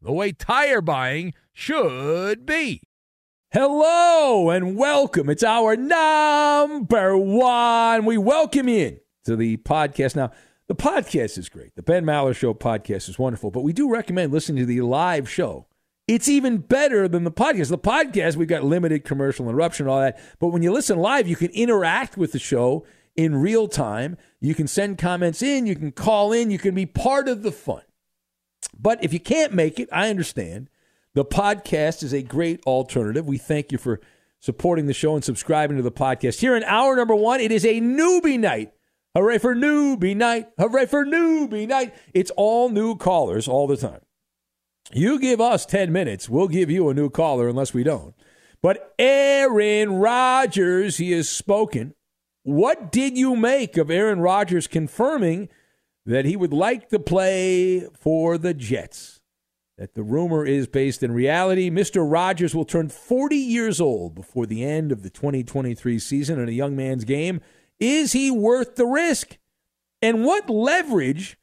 the way tire buying should be. Hello and welcome. It's hour number one. We welcome you in to the podcast. Now, the podcast is great. The Ben Maller Show podcast is wonderful, but we do recommend listening to the live show. It's even better than the podcast. The podcast, we've got limited commercial interruption and all that. But when you listen live, you can interact with the show in real time. You can send comments in, you can call in, you can be part of the fun. But if you can't make it, I understand. The podcast is a great alternative. We thank you for supporting the show and subscribing to the podcast. Here in hour number one, it is a newbie night. Hooray for newbie night. Hooray for newbie night. It's all new callers all the time. You give us 10 minutes, we'll give you a new caller unless we don't. But Aaron Rodgers, he has spoken. What did you make of Aaron Rodgers confirming that he would like to play for the Jets. That the rumor is based in reality. Mr. Rogers will turn 40 years old before the end of the 2023 season in a young man's game. Is he worth the risk? And what leverage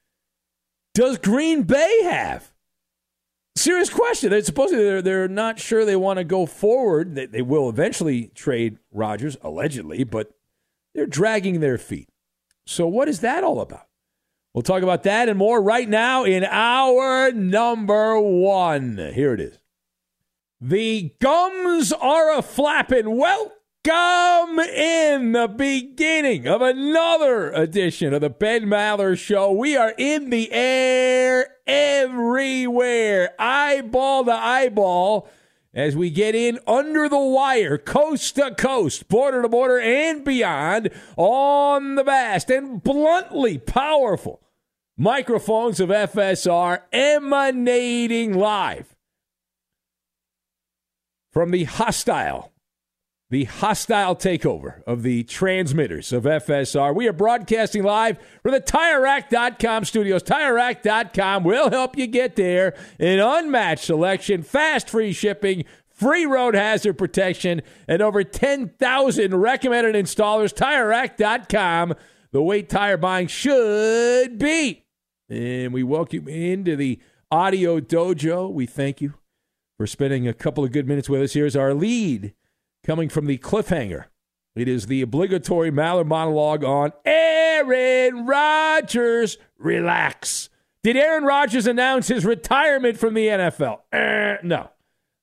does Green Bay have? Serious question. They're supposedly they're, they're not sure they want to go forward. They, they will eventually trade Rodgers, allegedly, but they're dragging their feet. So what is that all about? We'll talk about that and more right now in hour number one. Here it is. The gums are a flapping. Welcome in the beginning of another edition of the Ben Maller Show. We are in the air everywhere, eyeball to eyeball, as we get in under the wire, coast to coast, border to border, and beyond on the vast and bluntly powerful microphones of FSR emanating live from the hostile, the hostile takeover of the transmitters of FSR. We are broadcasting live from the TireRack.com studios. TireRack.com will help you get there. An unmatched selection, fast free shipping, free road hazard protection, and over 10,000 recommended installers. TireRack.com, the way tire buying should be. And we welcome you into the audio dojo. We thank you for spending a couple of good minutes with us. Here's our lead coming from the cliffhanger. It is the obligatory Maller monologue on Aaron Rodgers. Relax. Did Aaron Rodgers announce his retirement from the NFL? Uh, no,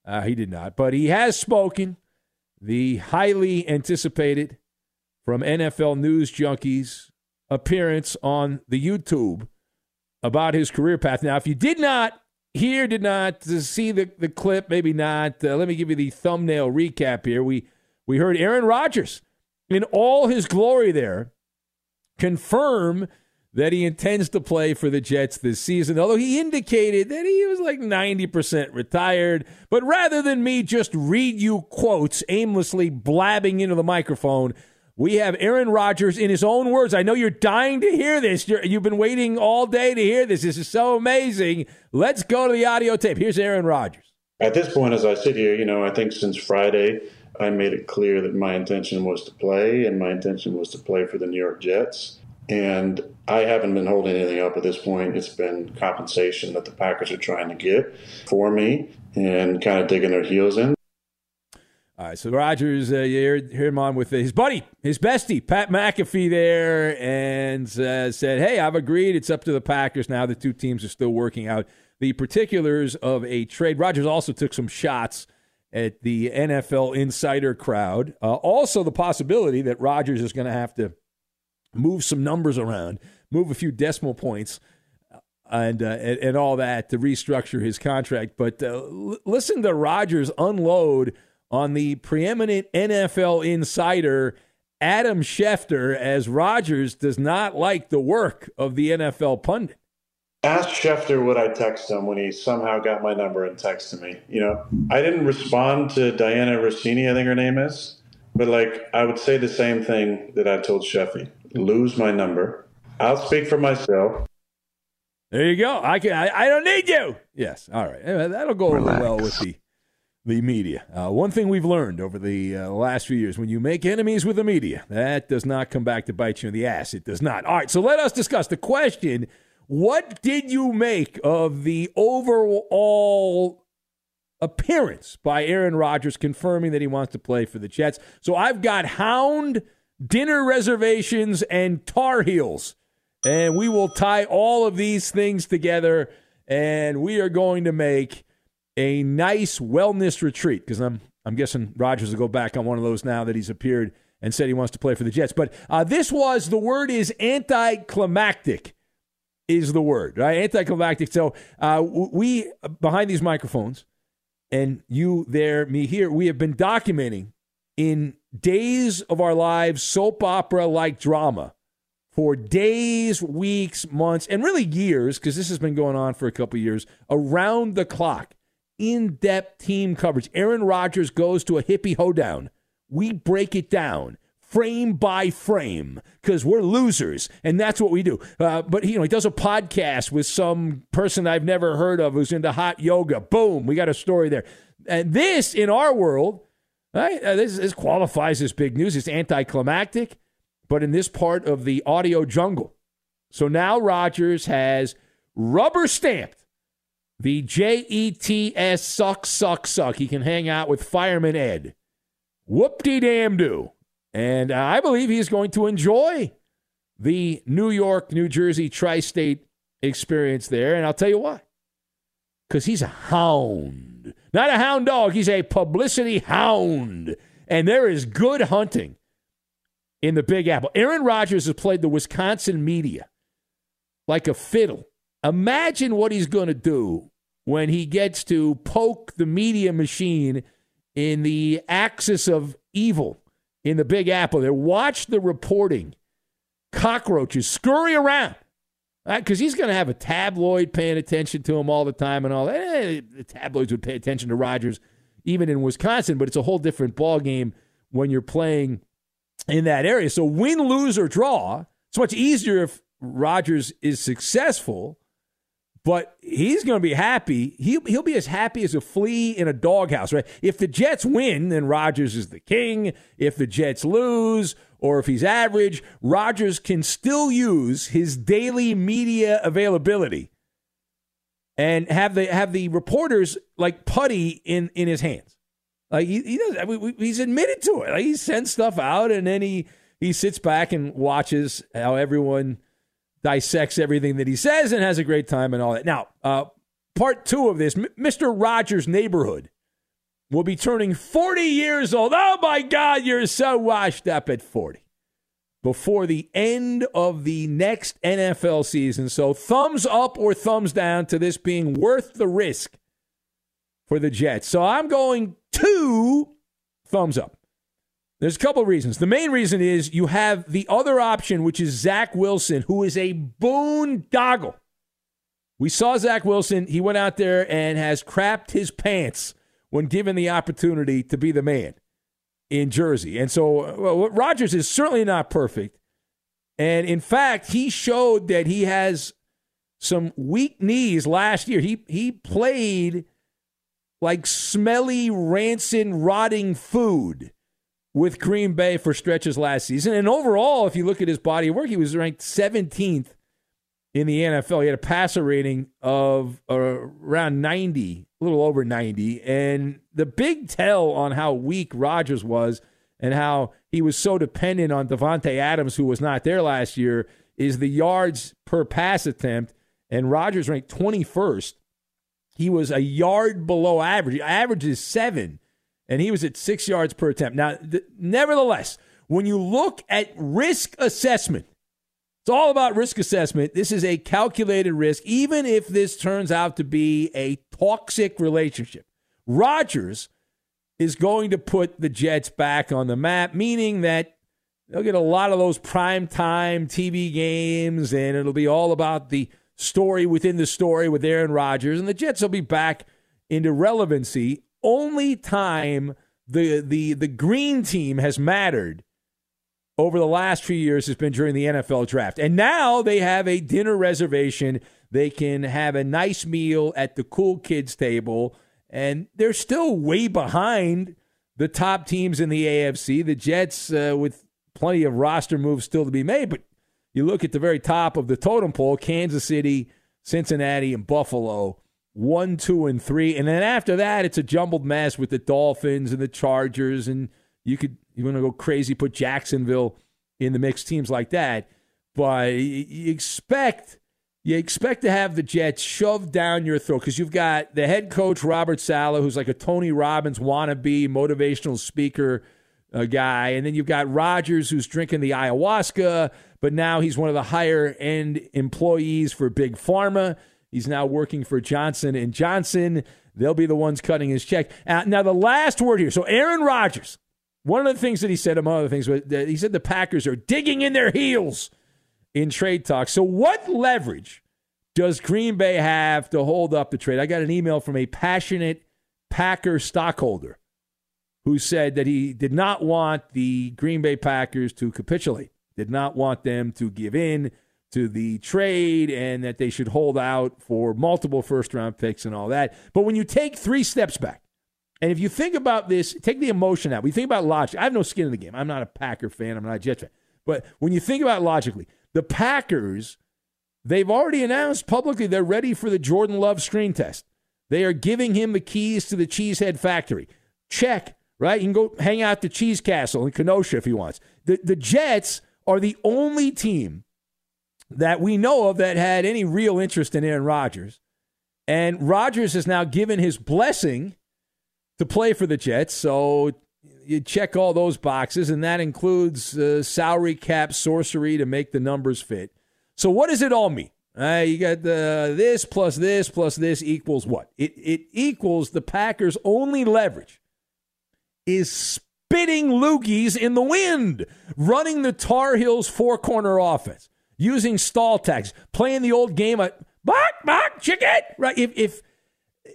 uh, he did not. But he has spoken. The highly anticipated from NFL News Junkies appearance on the YouTube about his career path. Now, if you did not here did not see the, the clip, maybe not. Uh, let me give you the thumbnail recap here. We we heard Aaron Rodgers in all his glory there confirm that he intends to play for the Jets this season, although he indicated that he was like 90% retired. But rather than me just read you quotes aimlessly blabbing into the microphone, we have Aaron Rodgers in his own words. I know you're dying to hear this. you have been waiting all day to hear this. This is so amazing. Let's go to the audio tape. Here's Aaron Rodgers. At this point, as I sit here, you know, I think since Friday, I made it clear that my intention was to play, and my intention was to play for the New York Jets. And I haven't been holding anything up at this point. It's been compensation that the Packers are trying to get for me and kind of digging their heels in. All right, so Rodgers, uh, you him on with his buddy, his bestie, Pat McAfee, there, and uh, said, "Hey, I've agreed. It's up to the Packers now. The two teams are still working out the particulars of a trade." Rodgers also took some shots at the NFL insider crowd. Uh, also, the possibility that Rodgers is going to have to move some numbers around, move a few decimal points, uh, and uh, and, and, all that to restructure his contract. But uh, l- listen to Rodgers unload on the preeminent NFL insider Adam Schefter as Rodgers does not like the work of the NFL pundit. Ask Schefter what I text him when he somehow got my number and texted me. You know, I didn't respond to Dianna Russini, I think her name is, but like I would say the same thing that I told Sheffy. Lose my number. I'll speak for myself. There you go. I can. I, I don't need you. Yes. All right. That'll go Relax. well with the the media. Uh, one thing we've learned over the uh, last few years when you make enemies with the media, that does not come back to bite you in the ass. It does not. All right, so let us discuss the question what did you make of the overall appearance by Aaron Rodgers confirming that he wants to play for the Jets? So I've got Hound, dinner reservations, and Tar Heels. And we will tie all of these things together, and we are going to make a nice wellness retreat because I'm I'm guessing Rodgers will go back on one of those now that he's appeared and said he wants to play for the Jets. But uh, this was the word is anticlimactic is the word right anticlimactic. So uh, we behind these microphones and you there me here we have been documenting in days of our lives soap opera like drama for days, weeks, months, and really years, because this has been going on for a couple years, around the clock in depth team coverage. Aaron Rodgers goes to a hippie hoedown. We break it down frame by frame because we're losers and that's what we do. Uh, but you know, he does a podcast with some person I've never heard of who's into hot yoga. Boom, we got a story there. And this in our world, right? Uh, this, this qualifies as big news. It's anticlimactic, but in this part of the audio jungle. So now Rodgers has rubber stamped the J E T S suck, suck, suck. He can hang out with Fireman Ed. Whoop de damn do. And uh, I believe he's going to enjoy the New York, New Jersey tri state experience there. And I'll tell you why. Because he's a hound. Not a hound dog, he's a publicity hound. And there is good hunting in the Big Apple. Aaron Rodgers has played the Wisconsin media like a fiddle. Imagine what he's going to do when he gets to poke the media machine in the axis of evil in the Big Apple there. Watch the reporting. Cockroaches scurry around. Because uh, he's going to have a tabloid paying attention to him all the time and all that. Eh, the tabloids would pay attention to Rodgers even in Wisconsin, but it's a whole different ball game when you're playing in that area. So win, lose, or draw, it's much easier if Rodgers is successful but he's going to be happy. He'll, he'll be as happy as a flea in a doghouse, right? If the Jets win, then Rodgers is the king. If the Jets lose, or if he's average, Rodgers can still use his daily media availability and have the have the reporters like putty in in his hands. Like he, he does, I mean, he's admitted to it. Like he sends stuff out, and then he he sits back and watches how everyone dissects everything that he says and has a great time and all that. Now, uh, part two of this, M- Mr. Rogers' neighborhood will be turning 40 years old. Oh my God, you're so washed up at 40. before the end of the next NFL season. So, thumbs up or thumbs down to this being worth the risk for the Jets. So, I'm going two thumbs up. There's a couple reasons. The main reason is you have the other option, which is Zach Wilson, who is a boondoggle. We saw Zach Wilson. He went out there and has crapped his pants when given the opportunity to be the man in Jersey. And so well, Rodgers is certainly not perfect. And in fact, he showed that he has some weak knees last year. He he played like smelly, rancid, rotting food with Green Bay for stretches last season. And overall, if you look at his body of work, he was ranked 17th in the NFL. He had a passer rating of uh, around 90, a little over 90. And the big tell on how weak Rodgers was and how he was so dependent on Davante Adams, who was not there last year, is the yards per pass attempt. And Rodgers ranked 21st. He was a yard below average. Average is seven and he was at six yards per attempt. Now, th- nevertheless, when you look at risk assessment, it's all about risk assessment. This is a calculated risk, even if this turns out to be a toxic relationship. Rodgers is going to put the Jets back on the map, meaning that they'll get a lot of those prime time TV games, and it'll be all about the story within the story with Aaron Rodgers, and the Jets will be back into relevancy only time the the the green team has mattered over the last few years has been during the NFL draft. And now they have a dinner reservation. They can have a nice meal at the cool kids table and they're still way behind the top teams in the AFC. The Jets uh, with plenty of roster moves still to be made, but you look at the very top of the totem pole, Kansas City, Cincinnati and Buffalo one, two, and three. And then after that, it's a jumbled mess with the Dolphins and the Chargers. And you could, you want to go crazy, put Jacksonville in the mix, teams like that. But you expect. You expect to have the Jets shoved down your throat because you've got the head coach Robert Saleh, who's like a Tony Robbins wannabe motivational speaker uh, guy, and then you've got Rodgers, who's drinking the ayahuasca, but now he's one of the higher end employees for Big Pharma. He's now working for Johnson and Johnson. They'll be the ones cutting his check. Uh, now, the last word here. So, Aaron Rodgers. One of the things that he said, among other things, was that he said the Packers are digging in their heels in trade talks. So, what leverage does Green Bay have to hold up the trade? I got an email from a passionate Packer stockholder who said that he did not want the Green Bay Packers to capitulate, did not want them to give in to the trade and that they should hold out for multiple first round picks and all that. But when you take three steps back, and if you think about this, take the emotion out. We think about logic. I have no skin in the game. I'm not a Packer fan. I'm not a Jets fan. But when you think about logically, the Packers, they've already announced publicly they're ready for the Jordan Love screen test. They are giving him the keys to the Cheesehead factory. Check, right? You can go hang out the Cheese Castle in Kenosha if he wants. The, the Jets are the only team that we know of that had any real interest in Aaron Rodgers. And Rodgers has now given his blessing to play for the Jets. So you check all those boxes, and that includes uh, salary cap sorcery to make the numbers fit. So what does it all mean? Uh, you got the, this plus this plus this equals what? It, it equals the Packers' only leverage is spitting loogies in the wind, running the Tar Heels four corner offense using stall tags, playing the old game of bark, bark, chicken. Right? If if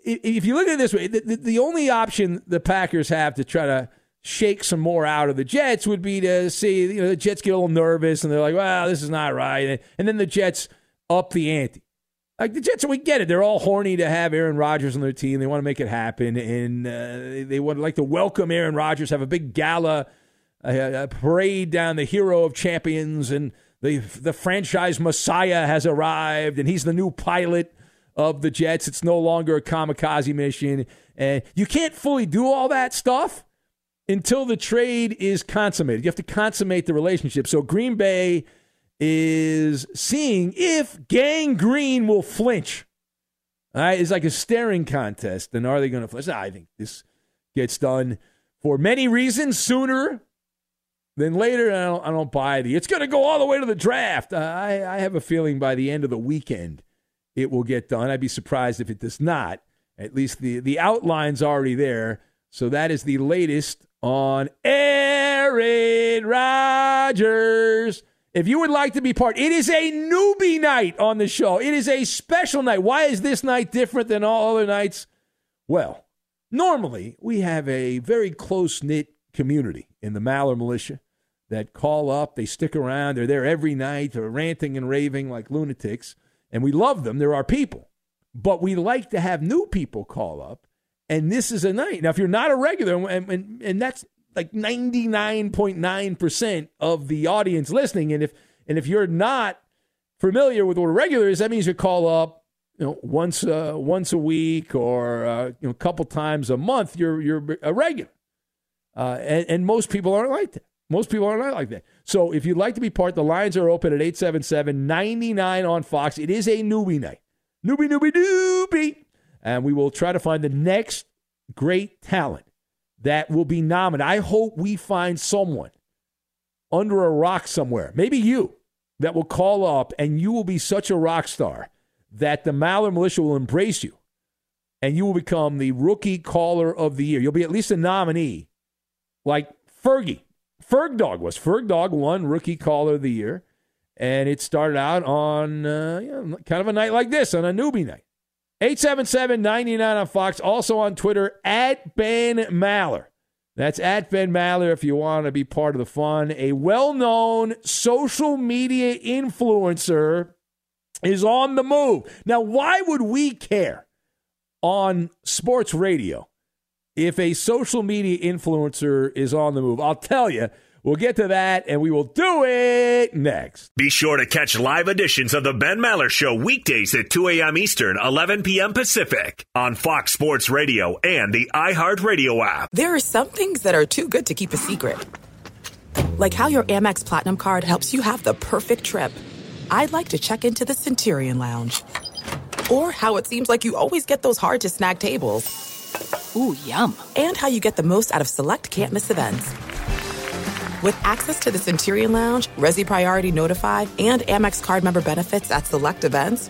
if you look at it this way, the, the, the only option the Packers have to try to shake some more out of the Jets would be to see you know the Jets get a little nervous and they're like, well, this is not right, and then the Jets up the ante. Like the Jets, we get it. They're all horny to have Aaron Rodgers on their team. They want to make it happen, and uh, they would like to welcome Aaron Rodgers, have a big gala, a, a parade down the hero of champions, and the the franchise messiah has arrived and he's the new pilot of the Jets. It's no longer a kamikaze mission. And you can't fully do all that stuff until the trade is consummated. You have to consummate the relationship. So Green Bay is seeing if Gang Green will flinch. All right, it's like a staring contest. And are they going to flinch? I think this gets done for many reasons sooner Then later, I don't, I don't buy the. It's going to go all the way to the draft. Uh, I, I have a feeling by the end of the weekend, it will get done. I'd be surprised if it does not. At least the the outline's already there. So that is the latest on Aaron Rodgers. If you would like to be part, it is a newbie night on the show. It is a special night. Why is this night different than all other nights? Well, normally we have a very close knit community in the Maller Militia that call up, they stick around, they're there every night, they're ranting and raving like lunatics, and we love them. They're our people. But we like to have new people call up, and this is a night. Now, if you're not a regular, and, and, and that's like 99.9% of the audience listening, and if and if you're not familiar with what a regular is, that means you call up you know once uh, once a week or uh, you know a couple times a month. You're you're a regular, uh, and, and most people aren't like that. Most people are not like that. So if you'd like to be part, the lines are open at 877 99 on Fox. It is a newbie night. Newbie, newbie, newbie. And we will try to find the next great talent that will be nominated. I hope we find someone under a rock somewhere, maybe you, that will call up and you will be such a rock star that the Maller Militia will embrace you and you will become the rookie caller of the year. You'll be at least a nominee, like Fergie. Ferg Dog was. Ferg Dog won Rookie Caller of the Year, and it started out on uh, you know, kind of a night like this, on a newbie night. 877 99 on Fox, also on Twitter, at Ben Maller. That's at Ben Maller if you want to be part of the fun. A well known social media influencer is on the move. Now, why would we care on sports radio if a social media influencer is on the move? I'll tell you. We'll get to that and we will do it next. Be sure to catch live editions of the Ben Maller Show weekdays at 2 a.m. Eastern, 11 p.m. Pacific on Fox Sports Radio and the iHeartRadio app. There are some things that are too good to keep a secret. Like how your Amex Platinum card helps you have the perfect trip. I'd like to check into the Centurion Lounge. Or how it seems like you always get those hard to snag tables. Ooh, yum. And how you get the most out of select can't miss events. With access to the Centurion Lounge, Resy Priority Notified, and Amex card member benefits at select events,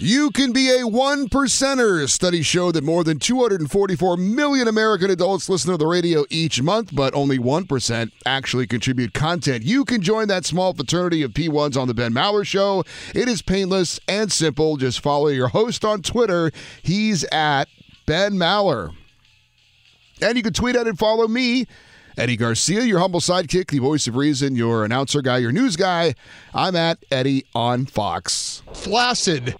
You can be a one percenter. Studies show that more than 244 million American adults listen to the radio each month, but only 1% actually contribute content. You can join that small fraternity of P1s on The Ben Maller Show. It is painless and simple. Just follow your host on Twitter. He's at Ben Maller. And you can tweet at and follow me. Eddie Garcia, your humble sidekick, the voice of reason, your announcer guy, your news guy. I'm at Eddie on Fox. Flaccid.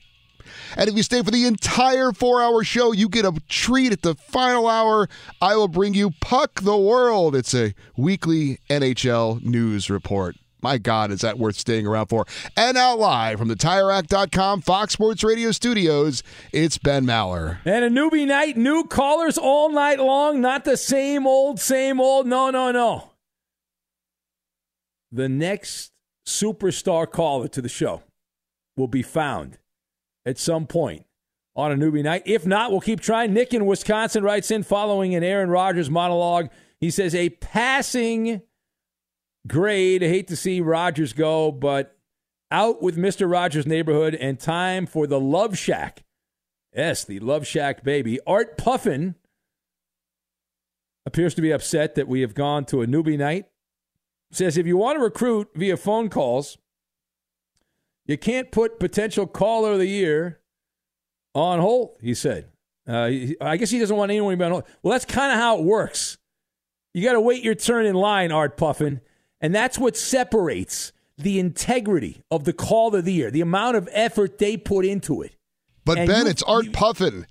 And if you stay for the entire four hour show, you get a treat at the final hour. I will bring you Puck the World. It's a weekly NHL news report. My God, is that worth staying around for? And now, live from the TireRack.com Fox Sports Radio studios, it's Ben Maller. And a newbie night, new callers all night long, not the same old, same old. No, no, no. The next superstar caller to the show will be found at some point on a newbie night. If not, we'll keep trying. Nick in Wisconsin writes in following an Aaron Rodgers monologue. He says, a passing grade. I hate to see Rodgers go, but out with Mr. Rogers' neighborhood and time for the Love Shack. Yes, the Love Shack baby. Art Puffin appears to be upset that we have gone to a newbie night. Says if you want to recruit via phone calls, you can't put potential caller of the year on hold, he said. Uh, I guess he doesn't want anyone to be on hold. Well, that's kind of how it works. You got to wait your turn in line, Art Puffin. And that's what separates the integrity of the call of the year, the amount of effort they put into it. But And Ben, you- it's Art you- Puffin.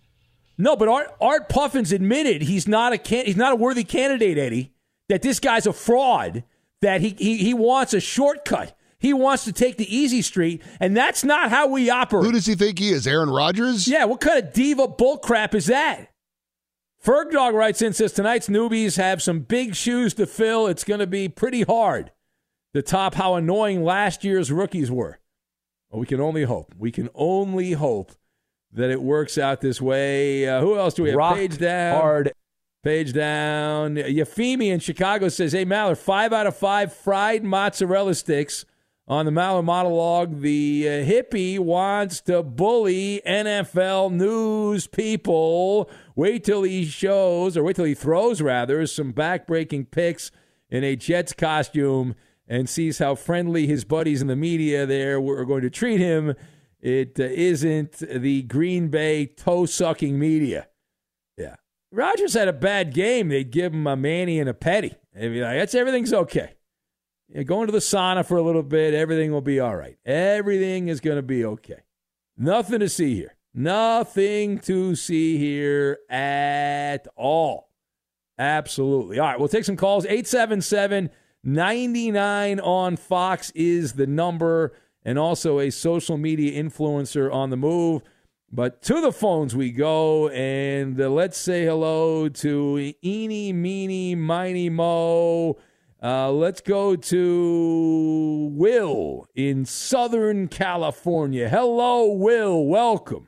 No, but Art, Art Puffin's admitted he's not a can, he's not a worthy candidate, Eddie. That this guy's a fraud. That he, he he wants a shortcut. He wants to take the easy street, and that's not how we operate. Who does he think he is? Aaron Rodgers? Yeah, what kind of diva bullcrap is that? Ferg Dog writes in says tonight's newbies have some big shoes to fill. It's going to be pretty hard to top how annoying last year's rookies were. Well, we can only hope. We can only hope that it works out this way. Uh, who else do we have? Rock Page down. hard. Page down. Yafimi in Chicago says, Hey, Maller, five out of five fried mozzarella sticks on the Maller monologue. The uh, hippie wants to bully NFL news people. Wait till he shows, or wait till he throws, rather, some backbreaking picks in a Jets costume and sees how friendly his buddies in the media there were going to treat him. It uh, isn't the Green Bay toe sucking media. Yeah. Rodgers had a bad game. They'd give him a Manny and a Petty. They'd be like, that's everything's okay. Yeah, go into the sauna for a little bit. Everything will be all right. Everything is going to be okay. Nothing to see here. Nothing to see here at all. Absolutely. All right, we'll take some calls. 877 99 on Fox is the number, and also a social media influencer on the move. But to the phones we go, and uh, let's say hello to Eeny, Meeny, Miny, Mo. Uh, let's go to Will in Southern California. Hello, Will. Welcome.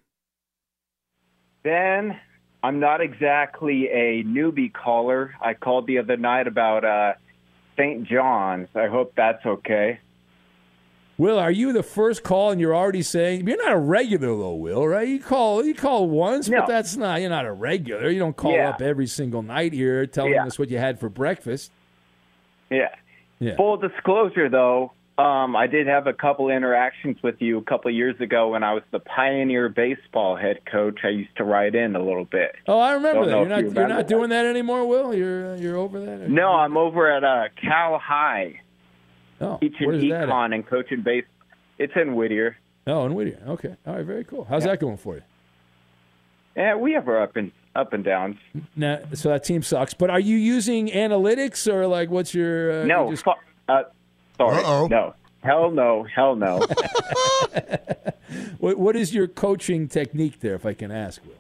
Ben, I'm not exactly a newbie caller. I called the other night about uh, St. John's. I hope that's okay. Will, are you the first call and you're already saying you're not a regular though, Will, right? You call you call once, No. but that's not you're not a regular. You don't call Yeah. up every single night here telling Yeah. us what you had for breakfast. Yeah. Yeah. Full disclosure, though, um, I did have a couple interactions with you a couple years ago when I was the Pioneer baseball head coach. I used to write in a little bit. Oh, I remember Don't that. You're not you you're not doing that anymore, Will. You're uh, you're over that. or- No, I'm over at uh, Cal High Oh, teaching where's that? at? econ and coaching base. It's in Whittier. Oh, in Whittier. Okay. All right. Very cool. How's that going for you? Yeah, we have our up and up and downs. Now, so that team sucks. But are you using analytics or like what's your? Uh, no, you just- fu- uh, sorry, Uh-oh. no, hell no, hell no. what, what is your coaching technique there, if I can ask, Will?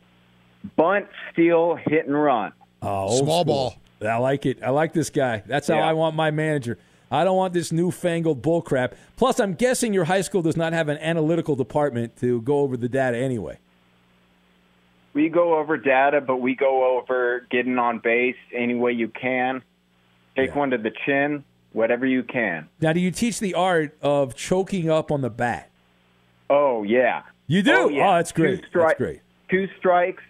Bunt, steal, hit and run. Oh, Small school. ball. I like it. I like this guy. That's how Yeah. I want my manager. I don't want this newfangled bull crap. Plus, I'm guessing your high school does not have an analytical department to go over the data anyway. We go over data, but we go over getting on base any way you can. Take one to the chin, whatever you can. Now, do you teach the art of choking up on the bat? Oh yeah, You do? Oh, yeah. Oh, that's great. Two stri- That's great. Two strikes,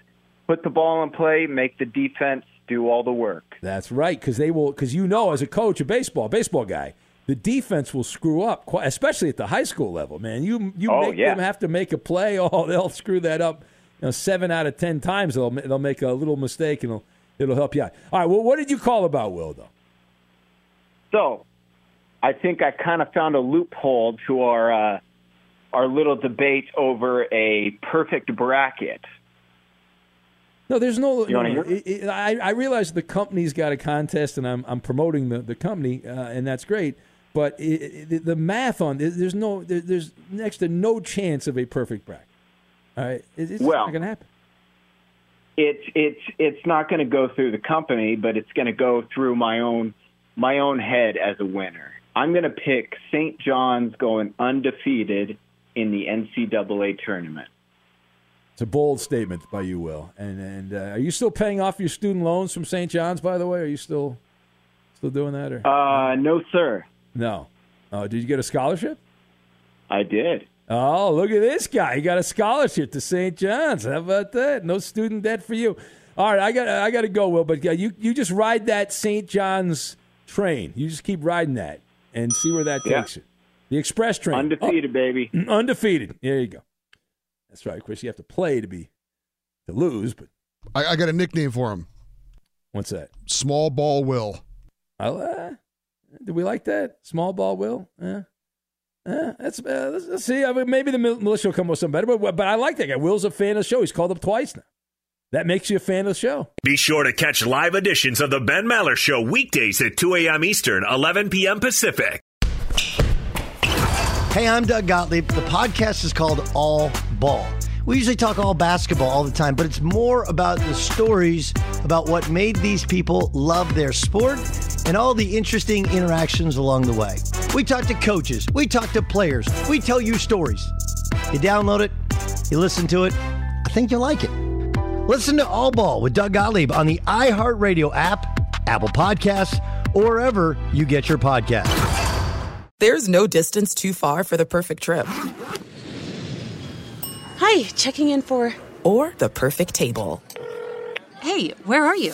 put the ball in play, make the defense do all the work. That's right, because they will. Because you know, as a coach a baseball, baseball guy, the defense will screw up, quite, especially at the high school level. Man, you you Oh, make yeah. them have to make a play. Oh, they'll screw that up. You know, seven out of ten times they'll they'll make a little mistake and it'll it'll help you out. All right. Well, what did you call about Will though? So, I think I kind of found a loophole to our uh, our little debate over a perfect bracket. No, there's no. You no, hear? it- it- I, I realize the company's got a contest, and I'm I'm promoting the the company, uh, and that's great. But it, the math on there's no there's next to no chance of a perfect bracket. All right, it, it's Well- not going to happen. It's it's it's not going to go through the company, but it's going to go through my own my own head as a winner. I'm going to pick St. John's going undefeated in the NCAA tournament. It's a bold statement by you, Will. And and uh, are you still paying off your student loans from St. John's? By the way, are you still still doing that or Uh, no, sir. no? Oh, did you get a scholarship? I did. Oh, look at this guy! He got a scholarship to St. John's. How about that? No student debt for you. All right, I got I got to go, Will. But you you just ride that St. John's train. You just keep riding that and see where that Yeah. takes you. The express train, Undefeated, baby. Oh, undefeated. There you go. That's right. Of course, you have to play to be to lose. But I, I got a nickname for him. what's that? Small Ball Will. I'll, uh, do we like that? Small ball, Will? Yeah. Yeah, that's uh, let's, let's see. I mean, maybe the militia will come up with something better, but but I like that guy. Will's a fan of the show. He's called up twice now. That makes you a fan of the show. Be sure to catch live editions of the Ben Maller Show weekdays at 2 a.m. Eastern, 11 p.m. Pacific. Hey, I'm Doug Gottlieb. The podcast is called All Ball. We usually talk all basketball all the time, but it's more about the stories about what made these people love their sport and all the interesting interactions along the way. We talk to coaches, we talk to players, we tell you stories. You download it, you listen to it, I think you'll like it. Listen to All Ball with Doug Gottlieb on the iHeartRadio app, Apple Podcasts, or wherever you get your podcasts. There's no distance too far for the perfect trip. Hi, checking in for. Or the perfect table. Hey, where are you?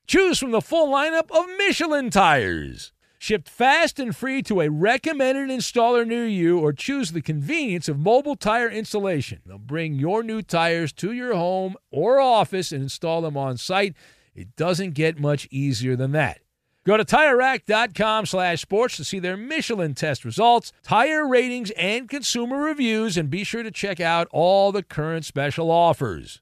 Choose from the full lineup of Michelin tires. Shipped fast and free to a recommended installer near you, or choose the convenience of mobile tire installation. They'll bring your new tires to your home or office and install them on site. It doesn't get much easier than that. Go to TireRack.com slash sports to see their Michelin test results, tire ratings, and consumer reviews, and be sure to check out all the current special offers.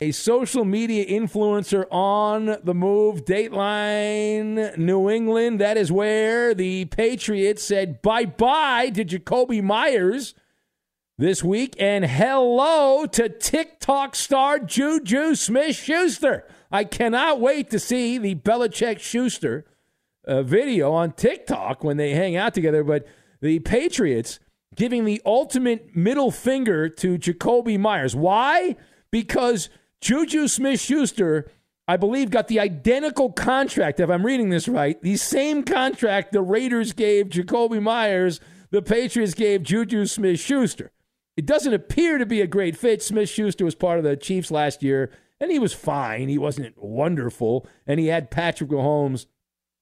a social media influencer on the move. Dateline New England. That is where the Patriots said bye bye to Jakobi Meyers this week and hello to TikTok star Juju Smith Schuster. I cannot wait to see the Belichick Schuster uh, video on TikTok when they hang out together. But the Patriots giving the ultimate middle finger to Jakobi Meyers. Why? Because Juju Smith Schuster, I believe, got the identical contract, if I'm reading this right, the same contract the Raiders gave Jakobi Meyers, the Patriots gave Juju Smith Schuster. It doesn't appear to be a great fit. Smith Schuster was part of the Chiefs last year, and he was fine. He wasn't wonderful, and he had Patrick Mahomes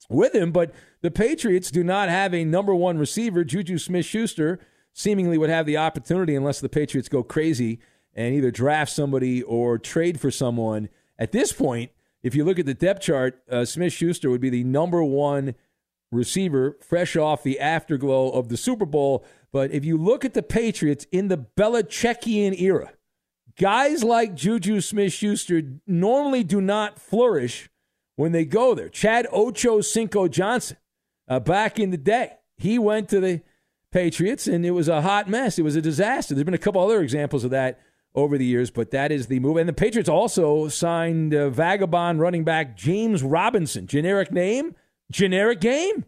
with him, but the Patriots do not have a number one receiver. Juju Smith Schuster seemingly would have the opportunity unless the Patriots go crazy and either draft somebody or trade for someone. At this point, if you look at the depth chart, uh, Smith Schuster would be the number one receiver, fresh off the afterglow of the Super Bowl. But if you look at the Patriots in the Belichickian era, guys like Juju Smith Schuster normally do not flourish when they go there. Chad Ocho Cinco Johnson, uh, back in the day, he went to the Patriots and it was a hot mess. It was a disaster. There's been a couple other examples of that over the years, but that is the move. And the Patriots also signed uh, vagabond running back James Robinson. Generic name, generic game.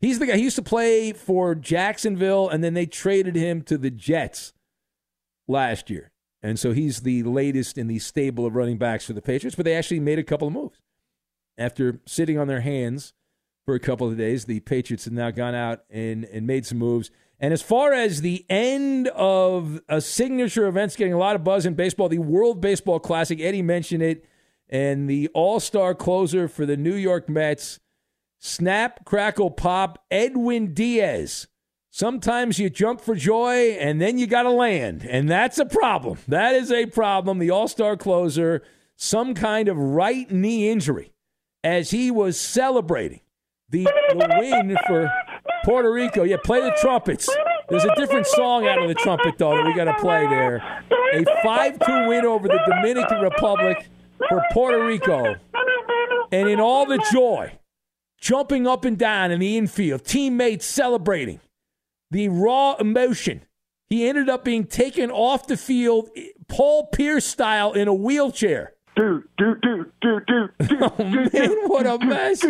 He's the guy. He used to play for Jacksonville, and then they traded him to the Jets last year. And so he's the latest in the stable of running backs for the Patriots, but they actually made a couple of moves. After sitting on their hands for a couple of days, the Patriots have now gone out and, and made some moves. And as far as the end of a signature event's getting a lot of buzz in baseball, the World Baseball Classic, Eddie mentioned it, and the all star closer for the New York Mets, snap, crackle, pop, Edwin Diaz. Sometimes you jump for joy and then you got to land. And that's a problem. That is a problem. The all star closer, some kind of right knee injury as he was celebrating the, the win for Puerto Rico. Yeah, play the trumpets. There's a different song out of the trumpet, though, that we got to play there. A 5 2 win over the Dominican Republic for Puerto Rico. And in all the joy, jumping up and down in the infield, teammates celebrating, the raw emotion. He ended up being taken off the field, Paul Pierce style, in a wheelchair do, do, do, do, do, do. Oh, man, what a mess.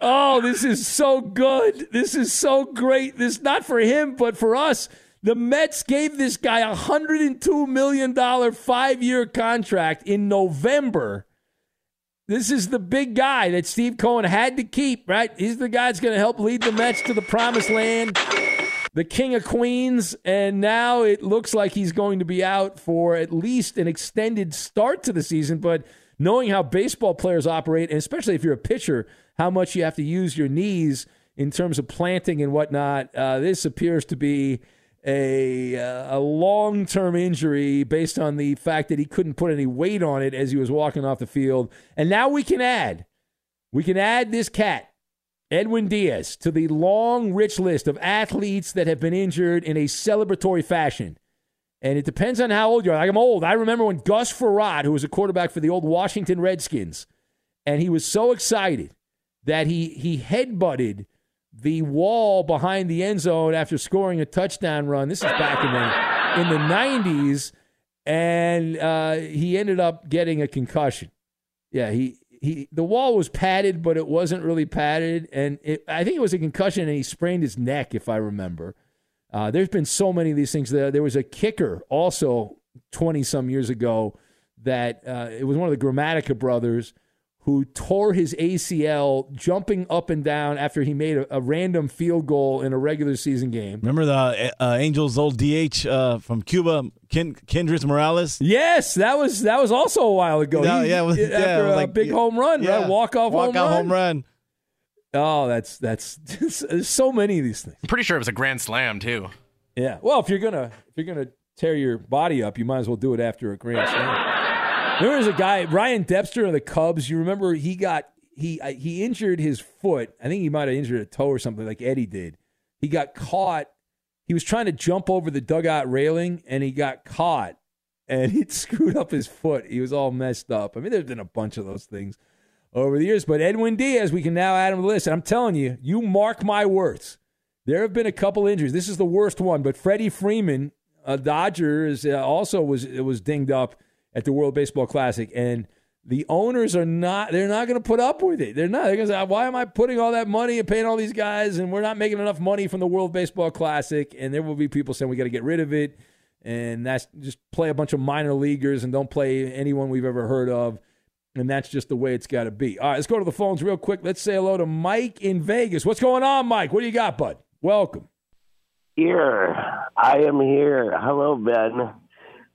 Oh, this is so good. This is so great. This not for him, but for us. The Mets gave this guy a $102 million five five year contract in November. This is the big guy that Steve Cohen had to keep, right? He's the guy that's going to help lead the Mets to the promised land the King of Queens, and now it looks like he's going to be out for at least an extended start to the season. But knowing how baseball players operate, and especially if you're a pitcher, how much you have to use your knees in terms of planting and whatnot, uh, this appears to be a uh, a long term injury based on the fact that he couldn't put any weight on it as he was walking off the field. And now we can add, we can add this cat Edwin Diaz to the long, rich list of athletes that have been injured in a celebratory fashion. And it depends on how old you are. Like I'm old. I remember when Gus Frerotte, who was a quarterback for the old Washington Redskins, and he was so excited that he he headbutted the wall behind the end zone after scoring a touchdown run. This is back in the in the '90s, and uh, he ended up getting a concussion. Yeah, he he the wall was padded, but it wasn't really padded, and it, I think it was a concussion, and he sprained his neck, if I remember. Uh, there's been so many of these things. There, there was a kicker also 20 some years ago that uh, it was one of the Gramatica brothers who tore his ACL jumping up and down after he made a, a random field goal in a regular season game. Remember the uh, Angels' old DH uh, from Cuba, Ken, Kendrys Morales? Yes, that was that was also a while ago. No, He- yeah, was- after yeah, was a like- big home run, yeah. right? Walk off home run. home run. Oh, that's that's there's so many of these things. I'm pretty sure it was a grand slam too. Yeah. Well, if you're gonna if you're gonna tear your body up, you might as well do it after a grand slam. There was a guy, Ryan Dempster of the Cubs. You remember he got he he injured his foot. I think he might have injured a toe or something like Eddie did. He got caught. He was trying to jump over the dugout railing and he got caught and he screwed up his foot. He was all messed up. I mean, there's been a bunch of those things over the years. But Edwin Diaz, we can now add him to the list. And I'm telling you, you mark my words. There have been a couple injuries. This is the worst one, but Freddie Freeman, a Dodger, is uh, also was was dinged up at the World Baseball Classic, and the owners are not. They're not going to put up with it. They're not. They're going to say, "Why am I putting all that money and paying all these guys, and we're not making enough money from the World Baseball Classic?" And there will be people saying we got to get rid of it, and that's just play a bunch of minor leaguers and don't play anyone we've ever heard of. And that's just the way it's got to be. All right, let's go to the phones real quick. Let's say hello to Mike in Vegas. What's going on, Mike? What do you got, bud? Welcome. Here, I am here. Hello, Ben.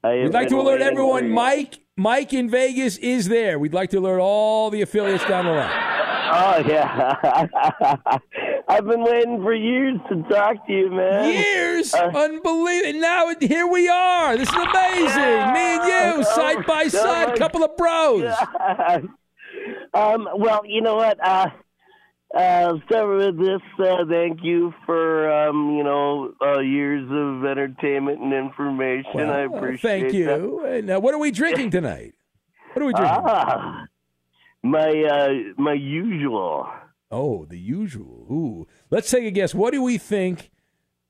I We'd like to alert everyone. Mike. Mike in Vegas is there. We'd like to alert all the affiliates down the line. Oh yeah, I've been waiting for years to talk to you, man. Years, Uh, unbelievable. Now here we are. This is amazing. Me and you, side by side, couple of bros. um, well, you know what? Uh, uh, start with this. Uh, thank you for um, you know uh, years of entertainment and information. I Well, appreciate. Thank you. And uh, what are we drinking tonight? What are we drinking? Ah, my uh, my usual. Oh, the usual. Ooh. Let's take a guess. What do we think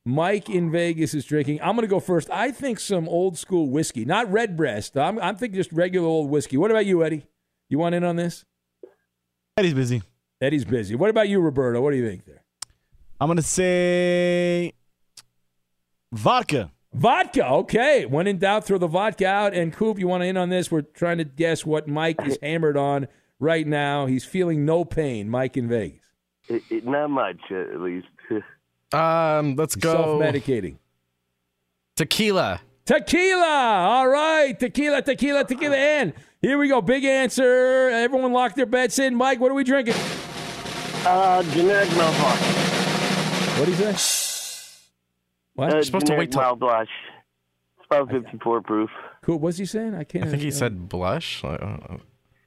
Mike in Vegas is drinking? I'm going to go first. I think some old school whiskey, not Redbreast. I'm, I'm thinking just regular old whiskey. What about you, Eddie? You want in on this? Eddie's busy. Eddie's busy. What about you, Roberto? What do you think there? I'm gonna say vodka. Vodka. Okay. When in doubt, throw the vodka out. And Coop, you want to in on this? We're trying to guess what Mike is hammered on right now. He's feeling no pain. Mike in Vegas. It, it, not much, at least. Um, let's go Self-medicating. tequila. Tequila. All right. Tequila, tequila, tequila. And here we go. Big answer. Everyone lock their bets in. Mike, what are we drinking? Uh, generic mouthwash. What do you say? What? Uh, You're supposed to wait till- mouthwash. It's about 54 proof. Cool. What's he saying? I can't. I think he understand. said blush. I don't know.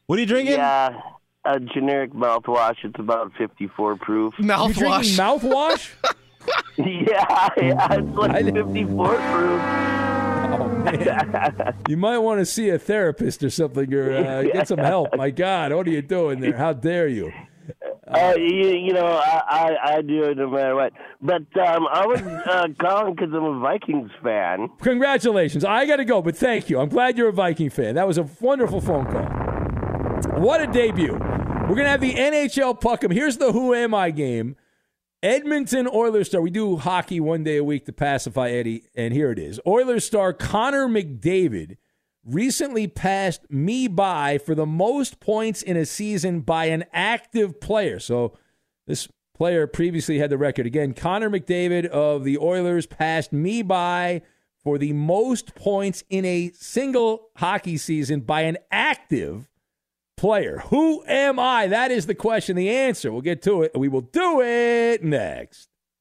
What are you drinking? Yeah, a generic mouthwash. It's about 54 proof. You drinking Mouthwash. mouthwash? yeah, yeah, it's like I- 54 proof. Oh man, you might want to see a therapist or something, or uh, get some help. My God, what are you doing there? How dare you? Uh, you, you know, I, I, I do it no matter what. But um, I was uh, calling because I'm a Vikings fan. Congratulations. I got to go, but thank you. I'm glad you're a Viking fan. That was a wonderful phone call. What a debut. We're going to have the NHL Puck'em. Here's the Who Am I game. Edmonton Oilers star. We do hockey one day a week to pacify Eddie, and here it is. Oilers star Connor McDavid recently passed me by for the most points in a season by an active player. So this player previously had the record. Again, Connor McDavid of the Oilers passed me by for the most points in a single hockey season by an active player. Who am I? That is the question. The answer. We'll get to it. We will do it next.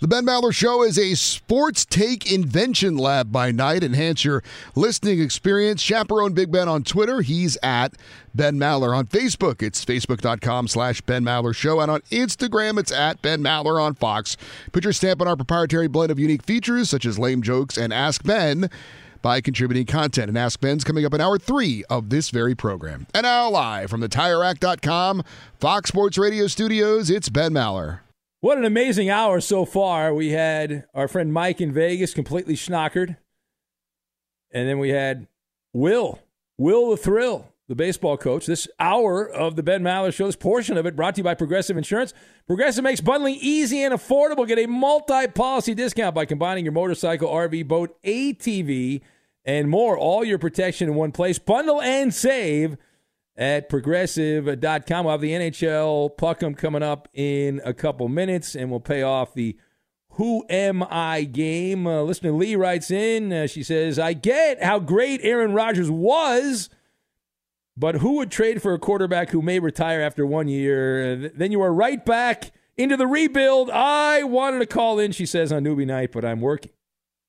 The Ben Maller Show is a sports take invention lab by night. Enhance your listening experience. Chaperone Big Ben on Twitter. He's at Ben Maller. On Facebook, it's facebook.com slash Ben Maller Show. And on Instagram, it's at Ben Maller on Fox. Put your stamp on our proprietary blend of unique features such as lame jokes and Ask Ben. by contributing content. And Ask Ben's coming up in hour three of this very program. And now, live from the TireRack.com, Fox Sports Radio studios, it's Ben Maller. What an amazing hour so far. We had our friend Mike in Vegas completely schnockered. And then we had Will, Will the Thrill, the baseball coach. This hour of the Ben Maller Show, this portion of it brought to you by Progressive Insurance. Progressive makes bundling easy and affordable. Get a multi policy discount by combining your motorcycle, RV, boat, ATV, and more. All your protection in one place. Bundle and save at progressive.com. We'll have the NHL Puck'em coming up in a couple minutes, and we'll pay off the Who Am I game. Uh, listener Lee writes in. Uh, she says, I get how great Aaron Rodgers was, but who would trade for a quarterback who may retire after one year? Uh, then you are right back into the rebuild. I wanted to call in, she says, on newbie night, but I'm working.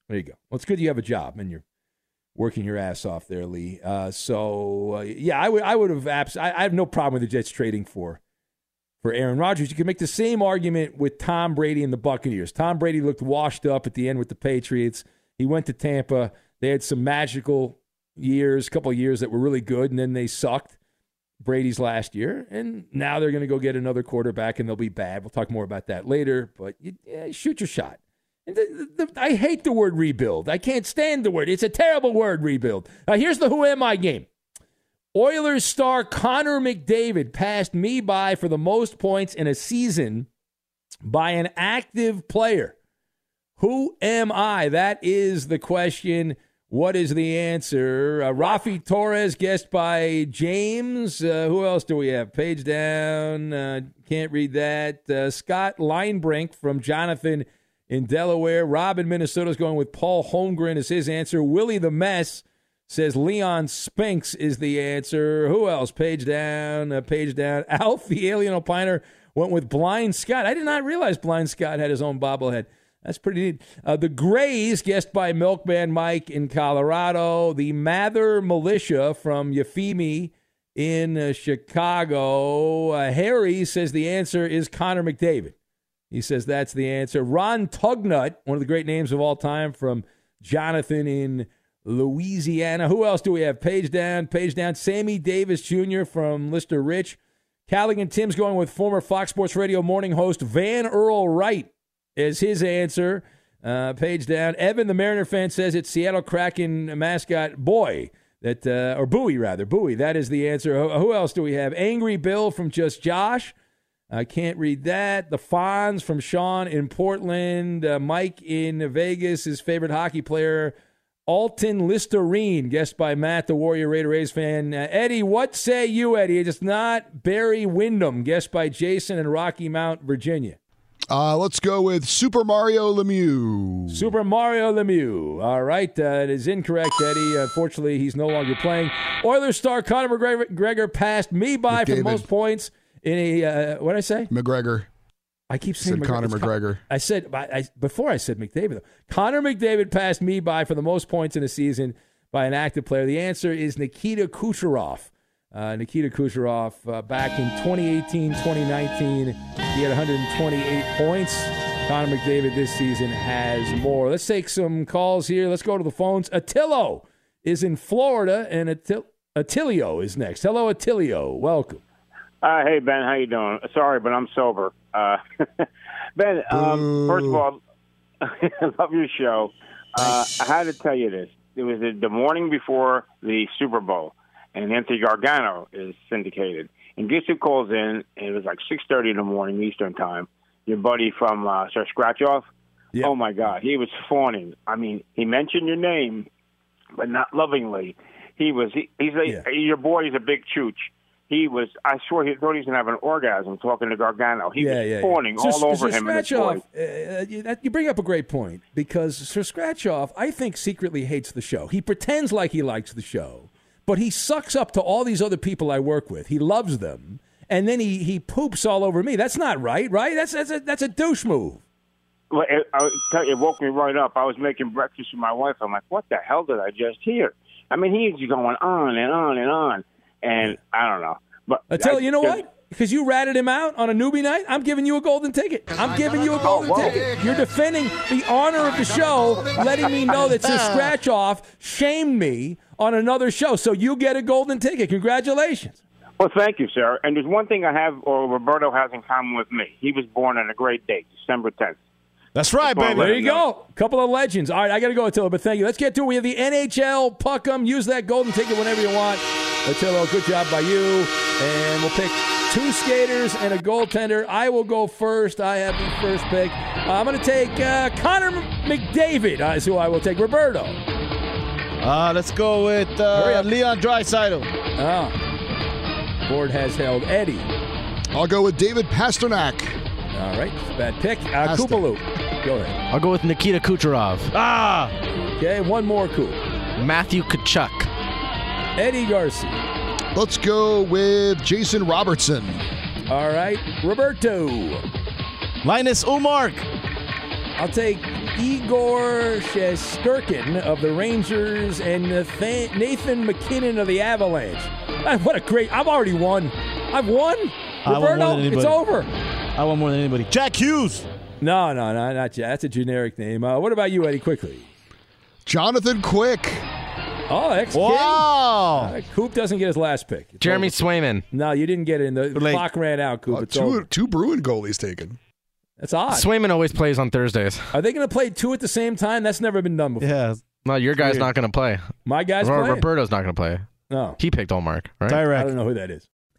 There you go. Well, it's good you have a job and you're working your ass off there, Lee. Uh, so uh, yeah, I would I would have abs- I, I, have no problem with the Jets trading for for Aaron Rodgers. You can make the same argument with Tom Brady and the Buccaneers. Tom Brady looked washed up at the end with the Patriots. He went to Tampa. They had some magical years, a couple years that were really good, and then they sucked. Brady's last year, and now they're going to go get another quarterback, and they'll be bad. We'll talk more about that later. But you, yeah, shoot your shot. The, the, I hate the word rebuild. I can't stand the word. It's a terrible word, rebuild. Now, here's the Who Am I game. Oilers star Connor McDavid passed me by for the most points in a season by an active player. Who am I? That is the question. What is the answer? Uh, Raffi Torres, guessed by James. Uh, who else do we have? Page down. Uh, can't read that. Uh, Scott Linebrink from Jonathan in Delaware. Rob in Minnesota is going with Paul Holmgren as his answer. Willie the Mess says Leon Spinks is the answer. Who else? Page down, uh, page down. Alf, the alien opiner, went with Blind Scott. I did not realize Blind Scott had his own bobblehead. That's pretty neat. Uh, the Grays, guessed by Milkman Mike in Colorado. The Mather Militia from Yafimi in uh, Chicago. Uh, Harry says the answer is Connor McDavid. He says that's the answer. Ron Tugnutt, one of the great names of all time from Jonathan in Louisiana. Who else do we have? Page down, page down. Sammy Davis Jr. from Lister Rich. Callaghan Tim's going with former Fox Sports Radio morning host Van Earl Wright as his answer. Uh, page down. Evan, the Mariner fan, says it's Seattle Kraken mascot Boy. That uh, or Bowie rather Bowie. That is the answer. Who else do we have? Angry Bill from Just Josh. I can't read that. The Fonz from Sean in Portland. Uh, Mike in Vegas, his favorite hockey player, Alton Listerine, guessed by Matt, the Warrior Raider A's fan. Uh, Eddie, what say you, Eddie? It's not Barry Windham, guessed by Jason in Rocky Mount, Virginia. Uh, let's go with Super Mario Lemieux. Super Mario Lemieux. All right, uh, it is incorrect, Eddie. Unfortunately, he's no longer playing. Oilers star Conor McGregor passed me by McDavid. for most points in a uh, what I say? McGregor. I keep saying Said McGregor. Conor McGregor. I said I, I, before I said McDavid. Though. Connor McDavid passed me by for the most points in a season by an active player. The answer is Nikita Kucherov. Uh, Nikita Kucherov uh, back in 2018, 2019, he had 128 points. Connor McDavid this season has more. Let's take some calls here. Let's go to the phones. Attilio is in Florida, and Attil- Attilio is next. Hello, Attilio. Welcome. Uh, hey Ben, how you doing? Sorry, but I'm sober. Uh, ben, um, first of all, I love your show. Uh, I had to tell you this. It was the, morning before the Super Bowl, and Anthony Gargano is syndicated. And guess who calls in? And it was like 6:30 in the morning Eastern time. Your buddy from uh, Sir Scratch Off. Oh my God, he was fawning. I mean, he mentioned your name, but not lovingly. He was. He, he's a, your boy is a big chooch. He was. I swear he thought he was gonna have an orgasm talking to Gargano. He yeah, was yeah, fawning yeah. all Sir, over Sir him and his Scratchoff, uh, you, that, you bring up a great point because Sir Scratchoff, I think, secretly hates the show. He pretends like he likes the show, but he sucks up to all these other people I work with. He loves them, and then he, he poops all over me. That's not right, right? That's that's a, that's a douche move. Well, it, I tell you, it woke me right up. I was making breakfast with my wife. I'm like, what the hell did I just hear? I mean, he's going on and on and on, and I don't know. But I tell I- you, you know just- what? because you ratted him out on a newbie night, I'm giving you a golden ticket. I'm giving you a golden ticket. You're defending the honor of the show, letting me know that Sir Scratch Off shamed me on another show. So you get a golden ticket. Congratulations. Well, thank you, sir. And there's one thing I have, or Roberto has in common with me. He was born on a great date, December 10th. That's right, Well, baby. There you go. Couple of legends. All right, I got to go, Attila, but thank you. Let's get to it. We have the NHL Puck'em. Use that golden ticket whenever you want. Attila, good job by you. And we'll pick two skaters and a goaltender. I will go first. I have the first pick. Uh, I'm going to take uh, Connor McDavid uh, is who I will take. Roberto. Uh, let's go with uh. Leon Draisaitl. Ah. Board has held Eddie. I'll go with David Pastrnak. All right, bad pick. Uh, Pasta. Koopaloop. Go ahead. I'll go with Nikita Kucherov. Ah, Okay, one more Coop. Matthew Tkachuk. Eddie Garcia. Let's go with Jason Robertson. All right, Roberto. Linus Ullmark. I'll take Igor Shesterkin of the Rangers and Nathan Nathan MacKinnon of the Avalanche. Ah, What a great! I've already won. I've won. I won more Roberto, than it's over. I want more than anybody. Jack Hughes. No, no, no, not yet. That's a generic name. Uh, what about you, Eddie? Quickly. Jonathan Quick. Oh, ex Wow. Coop doesn't get his last pick. It's Jeremy over. Swayman. No, you didn't get it. In the, the Late. clock ran out, Coop. Uh, two, over. two Bruin goalies taken. That's odd. Swayman always plays on Thursdays. Are they going to play two at the same time? That's never been done before. Yeah. No, your guy's Weird. not going to play. My guy's Ro- playing. Roberto's not going to play. No, He picked Ullmark, right? I don't know who that is.